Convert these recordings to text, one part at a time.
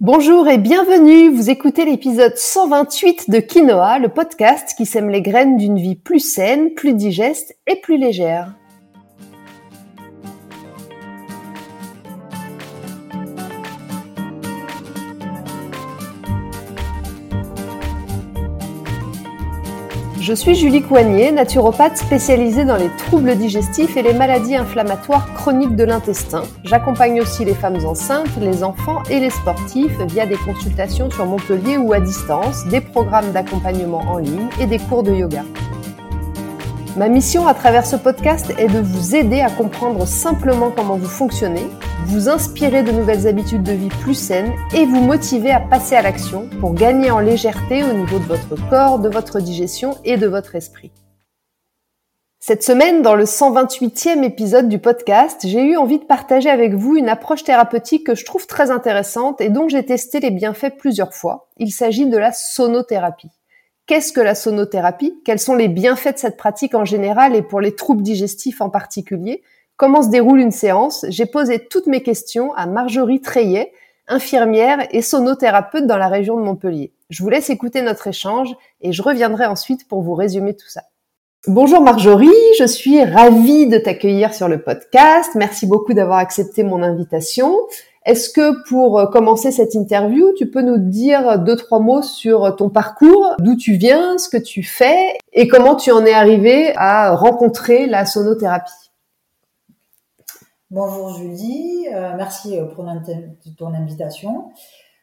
Bonjour et bienvenue, vous écoutez l'épisode 128 de Quinoa, le podcast qui sème les graines d'une vie plus saine, plus digeste et plus légère. Je suis Julie Coignet, naturopathe spécialisée dans les troubles digestifs et les maladies inflammatoires chroniques de l'intestin. J'accompagne aussi les femmes enceintes, les enfants et les sportifs via des consultations sur Montpellier ou à distance, des programmes d'accompagnement en ligne et des cours de yoga. Ma mission à travers ce podcast est de vous aider à comprendre simplement comment vous fonctionnez, vous inspirer de nouvelles habitudes de vie plus saines et vous motiver à passer à l'action pour gagner en légèreté au niveau de votre corps, de votre digestion et de votre esprit. Cette semaine, dans le 128e épisode du podcast, j'ai eu envie de partager avec vous une approche thérapeutique que je trouve très intéressante et dont j'ai testé les bienfaits plusieurs fois. Il s'agit de la sonothérapie. Qu'est-ce que la sonothérapie? Quels sont les bienfaits de cette pratique en général et pour les troubles digestifs en particulier? Comment se déroule une séance? J'ai posé toutes mes questions à Marjorie Treillet, infirmière et sonothérapeute dans la région de Montpellier. Je vous laisse écouter notre échange et je reviendrai ensuite pour vous résumer tout ça. Bonjour Marjorie, je suis ravie de t'accueillir sur le podcast. Merci beaucoup d'avoir accepté mon invitation. Est-ce que pour euh, commencer cette interview, tu peux nous dire deux, trois mots sur ton parcours, d'où tu viens, ce que tu fais et comment tu en es arrivé à rencontrer la sonothérapie? Bonjour Julie, euh, merci euh, pour ton invitation.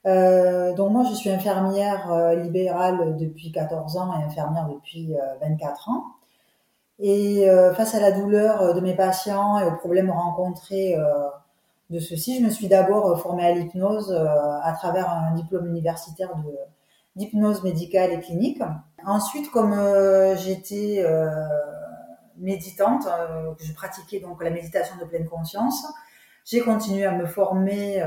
donc moi je suis infirmière libérale depuis 14 ans et infirmière depuis 24 ans. Et face à la douleur de mes patients et aux problèmes rencontrés de ceci. Je me suis d'abord euh, formée à l'hypnose euh, à travers un diplôme universitaire de d'hypnose médicale et clinique. Ensuite, comme euh, j'étais méditante, je pratiquais donc la méditation de pleine conscience, j'ai continué à me former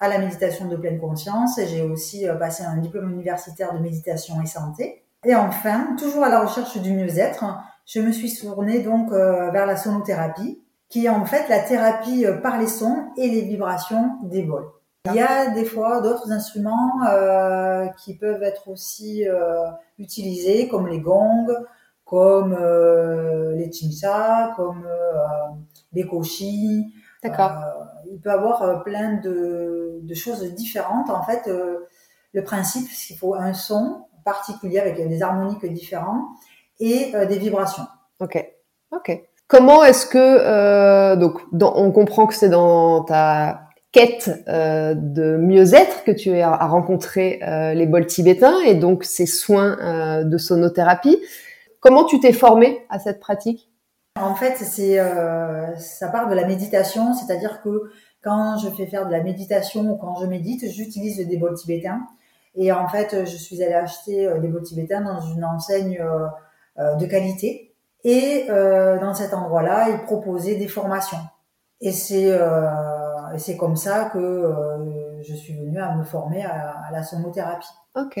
à la méditation de pleine conscience et j'ai aussi passé un diplôme universitaire de méditation et santé. Et enfin, toujours à la recherche du mieux-être, je me suis tournée donc vers la sonothérapie qui est en fait la thérapie euh, par les sons et les vibrations des bols. Il y a des fois d'autres instruments euh, qui peuvent être aussi euh, utilisés, comme les gongs, comme euh, les chimsa, comme les koshi. D'accord. il peut y avoir plein de, de, choses différentes. En fait, le principe, c'est qu'il faut un son particulier avec des harmoniques différents et des vibrations. Ok. Ok. Comment est-ce que euh, donc on comprend que c'est dans ta quête euh, de mieux-être que tu as rencontré euh, les bols tibétains et donc ces soins de sonothérapie. Comment tu t'es formé à cette pratique? En fait, c'est ça part de la méditation, c'est-à-dire que quand je fais faire de la méditation ou quand je médite, j'utilise des bols tibétains. Et en fait, je suis allée acheter des bols tibétains dans une enseigne de qualité et euh, dans cet endroit-là, ils proposaient des formations. Et c'est euh, c'est comme ça que euh, je suis venue à me former à, à la sonothérapie. Ok.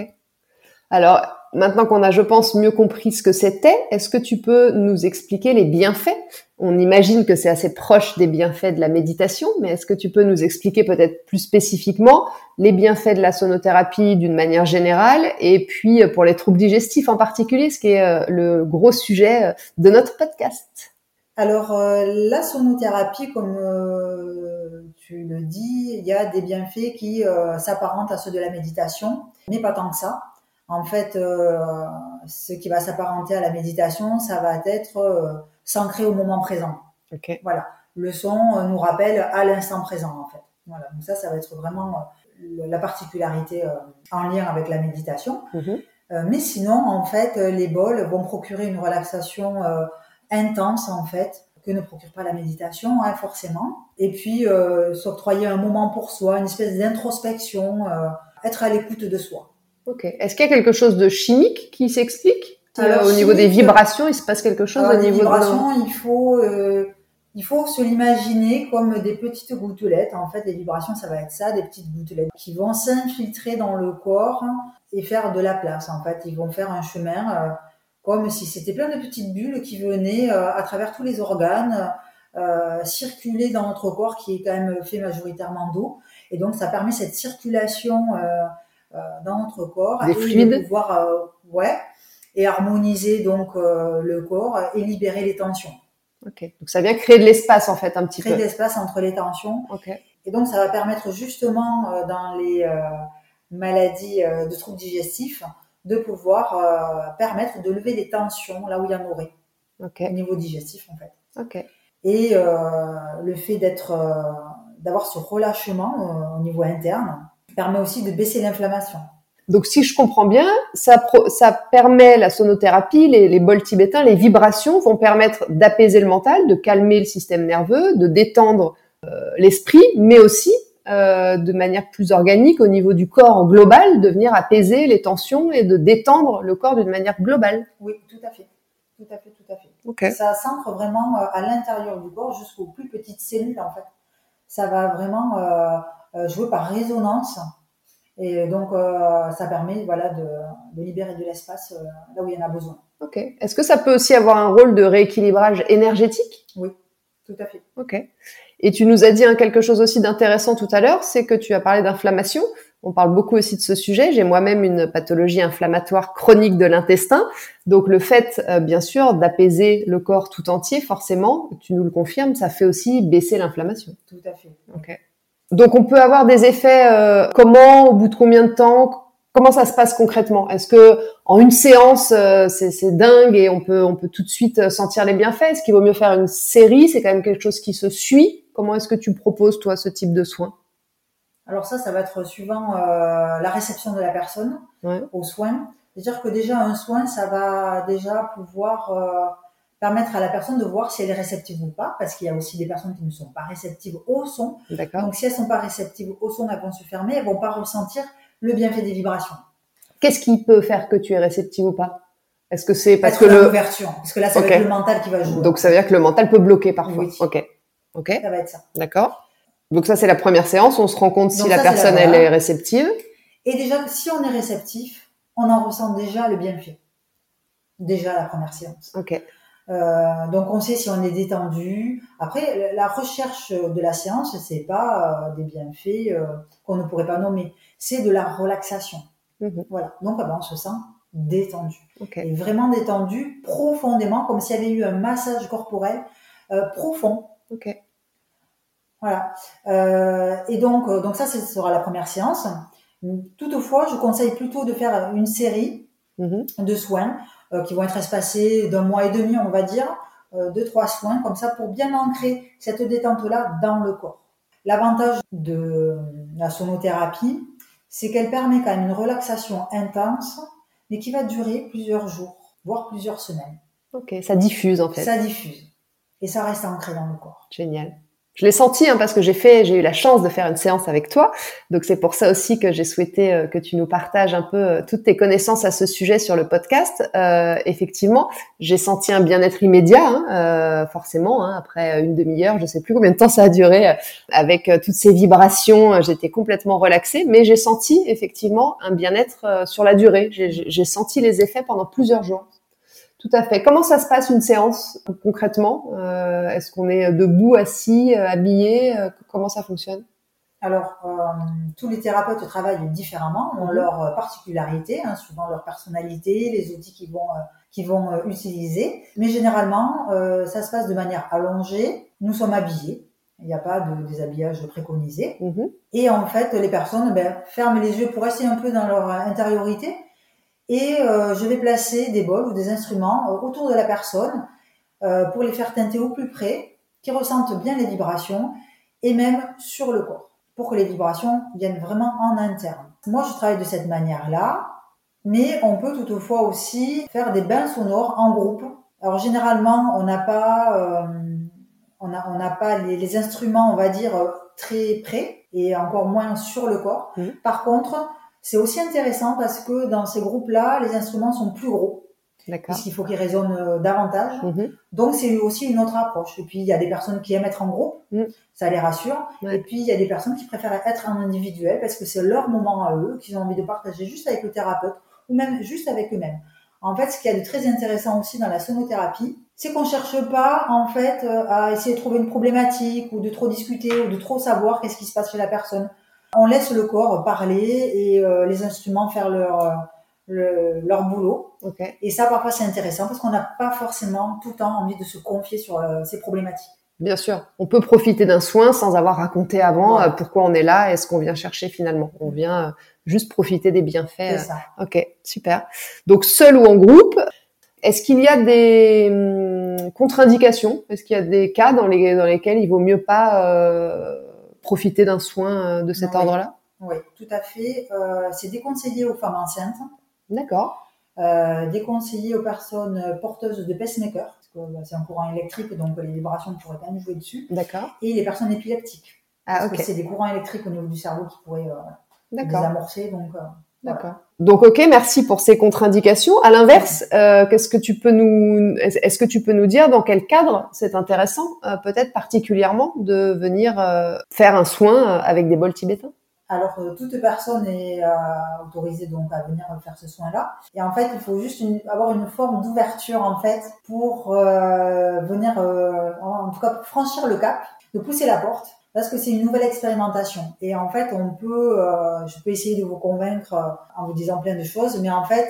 Alors, maintenant qu'on a, je pense, mieux compris ce que c'était, est-ce que tu peux nous expliquer les bienfaits? On imagine que c'est assez proche des bienfaits de la méditation, mais est-ce que tu peux nous expliquer peut-être plus spécifiquement les bienfaits de la sonothérapie d'une manière générale et puis euh, pour les troubles digestifs en particulier, ce qui est euh, le gros sujet euh, de notre podcast? Alors la sonothérapie, comme tu le dis, il y a des bienfaits qui s'apparentent à ceux de la méditation, mais pas tant que ça. En fait, euh, ce qui va s'apparenter à la méditation, ça va être euh, s'ancrer au moment présent. Okay. Voilà. Le son euh, nous rappelle à l'instant présent, en fait. Voilà. Donc ça, ça va être vraiment la particularité en lien avec la méditation. Mm-hmm. mais sinon, en fait, les bols vont procurer une relaxation intense, en fait, que ne procure pas la méditation, hein, forcément. Et puis, s'octroyer un moment pour soi, une espèce d'introspection, être à l'écoute de soi. Ok. Est-ce qu'il y a quelque chose de chimique qui s'explique? Euh, Au niveau des vibrations, il se passe quelque chose au niveau vibrations, il faut euh, il faut se l'imaginer comme des petites gouttelettes. En fait, les vibrations, ça va être ça, des petites gouttelettes qui vont s'infiltrer dans le corps et faire de la place. En fait, ils vont faire un chemin euh, comme si c'était plein de petites bulles qui venaient euh, à travers tous les organes circuler dans notre corps qui est quand même fait majoritairement d'eau Et donc, ça permet cette circulation dans notre corps Des fluides. de pouvoir, ouais, et harmoniser donc le corps et libérer les tensions. Ok. Donc ça vient créer de l'espace en fait un petit Créer peu. de l'espace entre les tensions. Ok. Et donc, ça va permettre justement euh, dans les euh, maladies euh, de troubles digestifs de pouvoir euh, permettre de lever les tensions là où il y en aurait Ok. au niveau digestif en fait. Ok. Et euh, le fait d'être, euh, d'avoir ce relâchement euh, au niveau interne permet aussi de baisser l'inflammation. Donc si je comprends bien, ça, permet la sonothérapie, les, les bols tibétains, les vibrations vont permettre d'apaiser le mental, de calmer le système nerveux, de détendre euh, l'esprit, mais aussi euh, de manière plus organique au niveau du corps global, de venir apaiser les tensions et de détendre le corps d'une manière globale. Oui, tout à fait. Tout à fait, tout à fait. Ça s'ancre vraiment euh, à l'intérieur du corps jusqu'aux plus petites cellules en fait. Ça va vraiment euh, jouer par résonance et donc euh, ça permet voilà de, de libérer de l'espace euh, là où il y en a besoin. Ok. Est-ce que ça peut aussi avoir un rôle de rééquilibrage énergétique? Tout à fait. Ok. Et tu nous as dit hein, quelque chose aussi d'intéressant tout à l'heure, c'est que tu as parlé d'inflammation. On parle beaucoup aussi de ce sujet. J'ai moi-même une pathologie inflammatoire chronique de l'intestin. Donc le fait, euh, bien sûr, d'apaiser le corps tout entier, forcément, tu nous le confirmes, ça fait aussi baisser l'inflammation. Tout à fait. Ok. Donc on peut avoir des effets euh, comment, au bout de combien de temps Comment ça se passe concrètement? Est-ce que en une séance euh, c'est c'est dingue et on peut on peut tout de suite euh, sentir les bienfaits? Est-ce qu'il vaut mieux faire une série? C'est quand même quelque chose qui se suit. Comment est-ce que tu proposes toi ce type de soins? Alors ça, ça va être suivant euh, la réception de la personne Ouais. aux soins. C'est-à-dire que déjà un soin, ça va déjà pouvoir euh, permettre à la personne de voir si elle est réceptive ou pas, parce qu'il y a aussi des personnes qui ne sont pas réceptives au son. Donc si elles sont pas réceptives au son, elles vont se fermer, elles vont pas ressentir le bienfait des vibrations. Qu'est-ce qui peut faire que tu es réceptive ou pas? Est-ce que c'est parce Être que dans le l'ouverture, parce que là, être le mental qui va jouer. donc ça veut dire que le mental peut bloquer parfois. Oui. Ok. Ok. ça va être ça. D'accord. Donc ça c'est la première séance. On se rend compte si Donc la ça, c'est la personne elle est réceptive. Et déjà, si on est réceptif, on en ressent déjà le bienfait. Déjà la première séance. Ok. Euh, donc on sait si on est détendu. Après, la recherche de la séance, c'est pas euh, des bienfaits euh, qu'on ne pourrait pas nommer, c'est de la relaxation. Mhm. Voilà. Donc ah ben, on se sent détendu. Ok. Et vraiment détendu profondément, comme s'il y avait eu un massage corporel euh, profond. Ok. Voilà. Euh, et donc, donc ça, ce sera la première séance. Toutefois, je conseille plutôt de faire une série Mhm. de soins qui vont être espacés d'un mois et demi, on va dire, euh, deux, trois soins, comme ça, pour bien ancrer cette détente-là dans le corps. L'avantage de la sonothérapie, c'est qu'elle permet quand même une relaxation intense, mais qui va durer plusieurs jours, voire plusieurs semaines. Ok. Ça diffuse en fait. Ça diffuse. Et ça reste ancré dans le corps. Génial. Je l'ai senti hein, parce que j'ai fait, j'ai eu la chance de faire une séance avec toi. Donc c'est pour ça aussi que j'ai souhaité euh, que tu nous partages un peu euh, toutes tes connaissances à ce sujet sur le podcast. Euh, effectivement, j'ai senti un bien-être immédiat, hein, euh, forcément. Hein, après une demi-heure, je sais plus combien de temps ça a duré, avec toutes ces vibrations, j'étais complètement relaxée. Mais j'ai senti effectivement un bien-être sur la durée. J'ai senti les effets pendant plusieurs jours. Tout à fait. Comment ça se passe une séance concrètement? Euh, Est-ce qu'on est debout, assis, euh, habillé? Euh, Comment ça fonctionne? Alors, euh, tous les thérapeutes travaillent différemment, ont Mhm. leurs particularités, hein, suivant leur personnalité, les outils qu'ils vont, euh, euh, utiliser. Mais généralement, ça se passe de manière allongée. Nous sommes habillés. Il n'y a pas de déshabillage préconisé. Mhm. Et en fait, les personnes ben, ferment les yeux pour rester un peu dans leur intériorité. Et euh, je vais placer des bols ou des instruments euh, autour de la personne euh, pour les faire teinter au plus près, qui ressentent bien les vibrations et même sur le corps, pour que les vibrations viennent vraiment en interne. Moi, je travaille de cette manière-là, mais on peut toutefois aussi faire des bains sonores en groupe. Alors généralement, on n'a pas, euh, on n'a pas les, les instruments, on va dire, très près et encore moins sur le corps. Mhm. Par contre, c'est aussi intéressant parce que dans ces groupes-là, les instruments sont plus gros, D'accord. puisqu'il faut qu'ils résonnent euh, davantage. Mhm. Donc c'est aussi une autre approche. Et puis il y a des personnes qui aiment être en groupe, Mm. ça les rassure. Et puis il y a des personnes qui préfèrent être en individuel parce que c'est leur moment à eux, qu'ils ont envie de partager juste avec le thérapeute ou même juste avec eux-mêmes. En fait, ce qu'il y a de très intéressant aussi dans la sonothérapie, c'est qu'on cherche pas en fait euh, à essayer de trouver une problématique ou de trop discuter ou de trop savoir qu'est-ce qui se passe chez la personne. On laisse le corps parler et les instruments faire leur leur boulot. Et ça, parfois, c'est intéressant parce qu'on n'a pas forcément tout le temps envie de se confier sur ces problématiques. Bien sûr, on peut profiter d'un soin sans avoir raconté avant euh, pourquoi on est là et ce qu'on vient chercher finalement. On vient euh, juste profiter des bienfaits. Ça. Euh. Ok, super. Donc seul ou en groupe. Est-ce qu'il y a des hum, contre-indications? Est-ce qu'il y a des cas dans, les, dans lesquels il vaut mieux pas profiter d'un soin de cet ordre-là oui. tout à fait. c'est déconseillé aux femmes enceintes. D'accord. déconseillé aux personnes porteuses de pacemaker bah, c'est un courant électrique, donc les vibrations pourraient quand même jouer dessus. D'accord. Et les personnes épileptiques. Ah, parce que c'est des courants électriques au niveau du cerveau qui pourraient euh, désamorcer. Donc, euh, D'accord. Donc ok, merci pour ces contre-indications. À l'inverse, euh, qu'est-ce que tu peux nous, est-ce que tu peux nous dire dans quel cadre c'est intéressant, euh, peut-être particulièrement, de venir euh, faire un soin avec des bols tibétains? Alors, toute personne est autorisée donc à venir faire ce soin-là. Et en fait, il faut juste avoir une forme d'ouverture en fait pour venir, en tout cas, pour franchir le cap, de pousser la porte, parce que c'est une nouvelle expérimentation. Et en fait, on peut, je peux essayer de vous convaincre en vous disant plein de choses, mais en fait,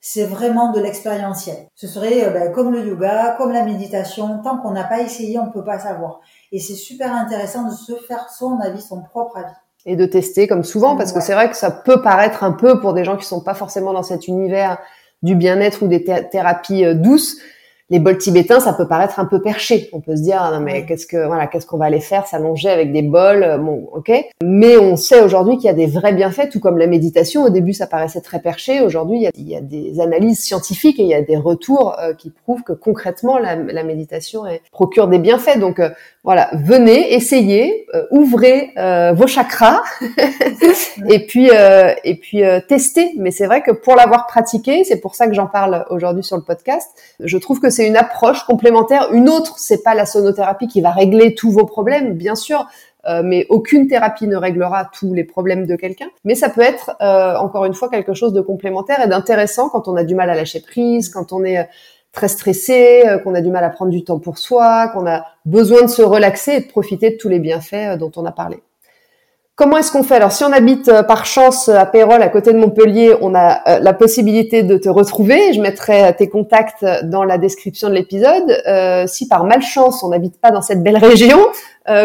c'est vraiment de l'expérientiel. Ce serait ben, comme le yoga, comme la méditation. Tant qu'on n'a pas essayé, on ne peut pas savoir. Et c'est super intéressant de se faire son avis, son propre avis et de tester comme souvent parce que c'est vrai que ça peut paraître un peu pour des gens qui sont pas forcément dans cet univers du bien-être ou des thérapies euh, douces les bols tibétains, ça peut paraître un peu perché. On peut se dire, ah non, mais qu'est-ce que, voilà, qu'est-ce qu'on va aller faire, s'allonger avec des bols, euh, bon, ok. Mais on sait aujourd'hui qu'il y a des vrais bienfaits, tout comme la méditation. Au début, ça paraissait très perché. Aujourd'hui, il, y a, des analyses scientifiques et il y a des retours euh, qui prouvent que concrètement, la, méditation procure des bienfaits. Donc, euh, voilà, venez, essayez, ouvrez vos chakras et puis, et puis testez. Mais c'est vrai que pour l'avoir pratiqué, c'est pour ça que j'en parle aujourd'hui sur le podcast. Je trouve que c'est une approche complémentaire. Une autre, c'est pas la sonothérapie qui va régler tous vos problèmes, bien sûr. Euh, mais aucune thérapie ne réglera tous les problèmes de quelqu'un. Mais ça peut être, euh, encore une fois, quelque chose de complémentaire et d'intéressant quand on a du mal à lâcher prise, quand on est euh, très stressé, qu'on a du mal à prendre du temps pour soi, qu'on a besoin de se relaxer et de profiter de tous les bienfaits dont on a parlé. Comment est-ce qu'on fait? Alors, si on habite euh, par chance à Pérol, à côté de Montpellier, on a euh, la possibilité de te retrouver. Je mettrai euh, tes contacts dans la description de l'épisode. si par malchance on n'habite pas dans cette belle région,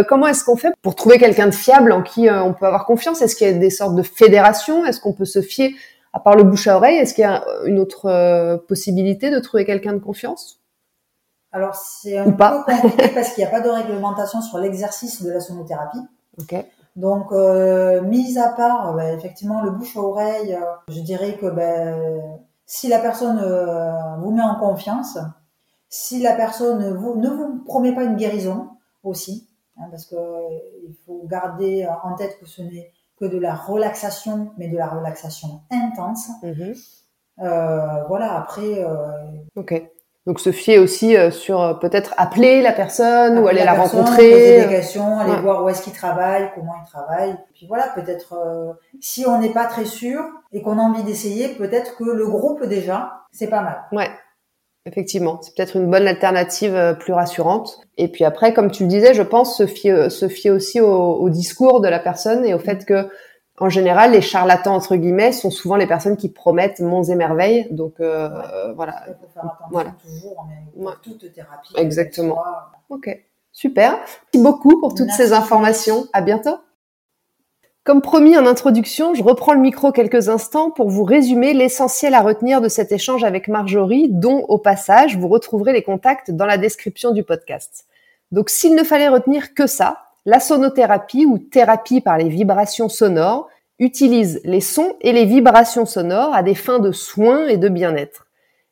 comment est-ce qu'on fait pour trouver quelqu'un de fiable en qui on peut avoir confiance? Est-ce qu'il y a des sortes de fédérations? Est-ce qu'on peut se fier à part le bouche à oreille Est-ce qu'il y a une autre possibilité de trouver quelqu'un de confiance? Alors, c'est un peu compliqué parce qu'il n'y a pas de réglementation sur l'exercice de la sonothérapie. Ok. Donc, euh, mis à part ben, effectivement le bouche à oreille, euh, je dirais que ben, si la personne euh, vous met en confiance, si la personne vous, ne vous promet pas une guérison aussi, hein, parce que il faut garder en tête que ce n'est que de la relaxation, mais de la relaxation intense. Mm-hmm. voilà. Après. ok. Donc se fier aussi euh, sur euh, peut-être appeler la personne ou aller la, rencontrer. Poser des questions, aller voir où est-ce qu'il travaille, comment il travaille. Puis voilà, peut-être euh, si on n'est pas très sûr et qu'on a envie d'essayer, peut-être que le groupe déjà, c'est pas mal. Ouais. Effectivement, c'est peut-être une bonne alternative plus rassurante. Et puis après, comme tu le disais, je pense se fier, se fier aussi au, au discours de la personne et au fait que en général, les charlatans entre guillemets sont souvent les personnes qui promettent monts et merveilles. Donc euh, voilà. Attention voilà. toujours, mais toute thérapie. Exactement. Ok, super. Merci beaucoup pour toutes ces informations. À bientôt. Comme promis en introduction, je reprends le micro quelques instants pour vous résumer l'essentiel à retenir de cet échange avec Marjorie, dont au passage vous retrouverez les contacts dans la description du podcast. Donc s'il ne fallait retenir que ça, la sonothérapie ou thérapie par les vibrations sonores utilise les sons et les vibrations sonores à des fins de soins et de bien-être.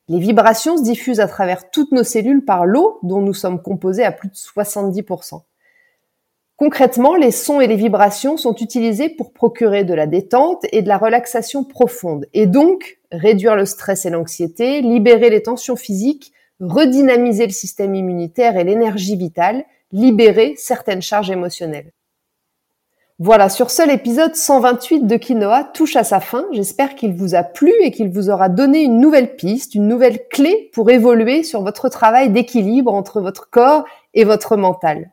Les vibrations se diffusent à travers toutes nos cellules par l'eau dont nous sommes composés à plus de 70%. Concrètement, les sons et les vibrations sont utilisés pour procurer de la détente et de la relaxation profonde, et donc réduire le stress et l'anxiété, libérer les tensions physiques, redynamiser le système immunitaire et l'énergie vitale, libérer certaines charges émotionnelles. Voilà, sur ce, l'épisode 128 de Quinoa touche à sa fin. J'espère qu'il vous a plu et qu'il vous aura donné une nouvelle piste, une nouvelle clé pour évoluer sur votre travail d'équilibre entre votre corps et votre mental.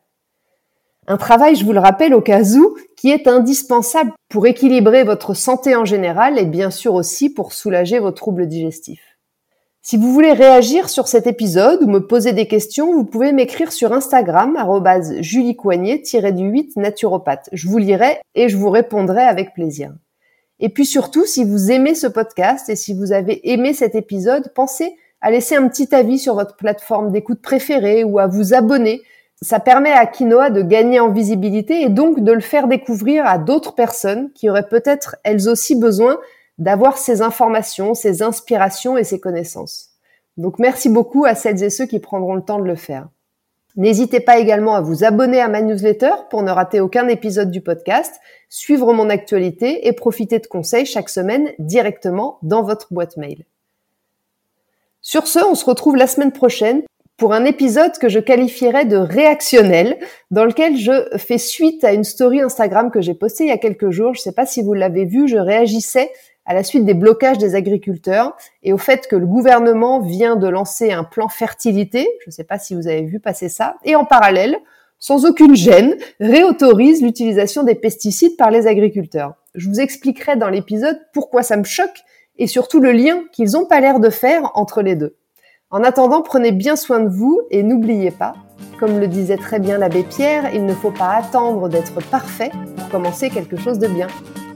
Un travail, je vous le rappelle au cas où, qui est indispensable pour équilibrer votre santé en général et bien sûr aussi pour soulager vos troubles digestifs. Si vous voulez réagir sur cet épisode ou me poser des questions, vous pouvez m'écrire sur Instagram, juliecoignet-du-8 naturopathe. Je vous lirai et je vous répondrai avec plaisir. Et puis surtout, si vous aimez ce podcast et si vous avez aimé cet épisode, pensez à laisser un petit avis sur votre plateforme d'écoute préférée ou à vous abonner. Ça permet à Quinoa de gagner en visibilité et donc de le faire découvrir à d'autres personnes qui auraient peut-être elles aussi besoin d'avoir ces informations, ces inspirations et ces connaissances. Donc merci beaucoup à celles et ceux qui prendront le temps de le faire. N'hésitez pas également à vous abonner à ma newsletter pour ne rater aucun épisode du podcast, suivre mon actualité et profiter de conseils chaque semaine directement dans votre boîte mail. Sur ce, on se retrouve la semaine prochaine pour un épisode que je qualifierais de réactionnel, dans lequel je fais suite à une story Instagram que j'ai postée il y a quelques jours. Je ne sais pas si vous l'avez vu, je réagissais à la suite des blocages des agriculteurs et au fait que le gouvernement vient de lancer un plan fertilité, je ne sais pas si vous avez vu passer ça, et en parallèle, sans aucune gêne, réautorise l'utilisation des pesticides par les agriculteurs. Je vous expliquerai dans l'épisode pourquoi ça me choque et surtout le lien qu'ils n'ont pas l'air de faire entre les deux. En attendant, prenez bien soin de vous et n'oubliez pas, comme le disait très bien l'abbé Pierre, il ne faut pas attendre d'être parfait pour commencer quelque chose de bien.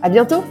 À bientôt!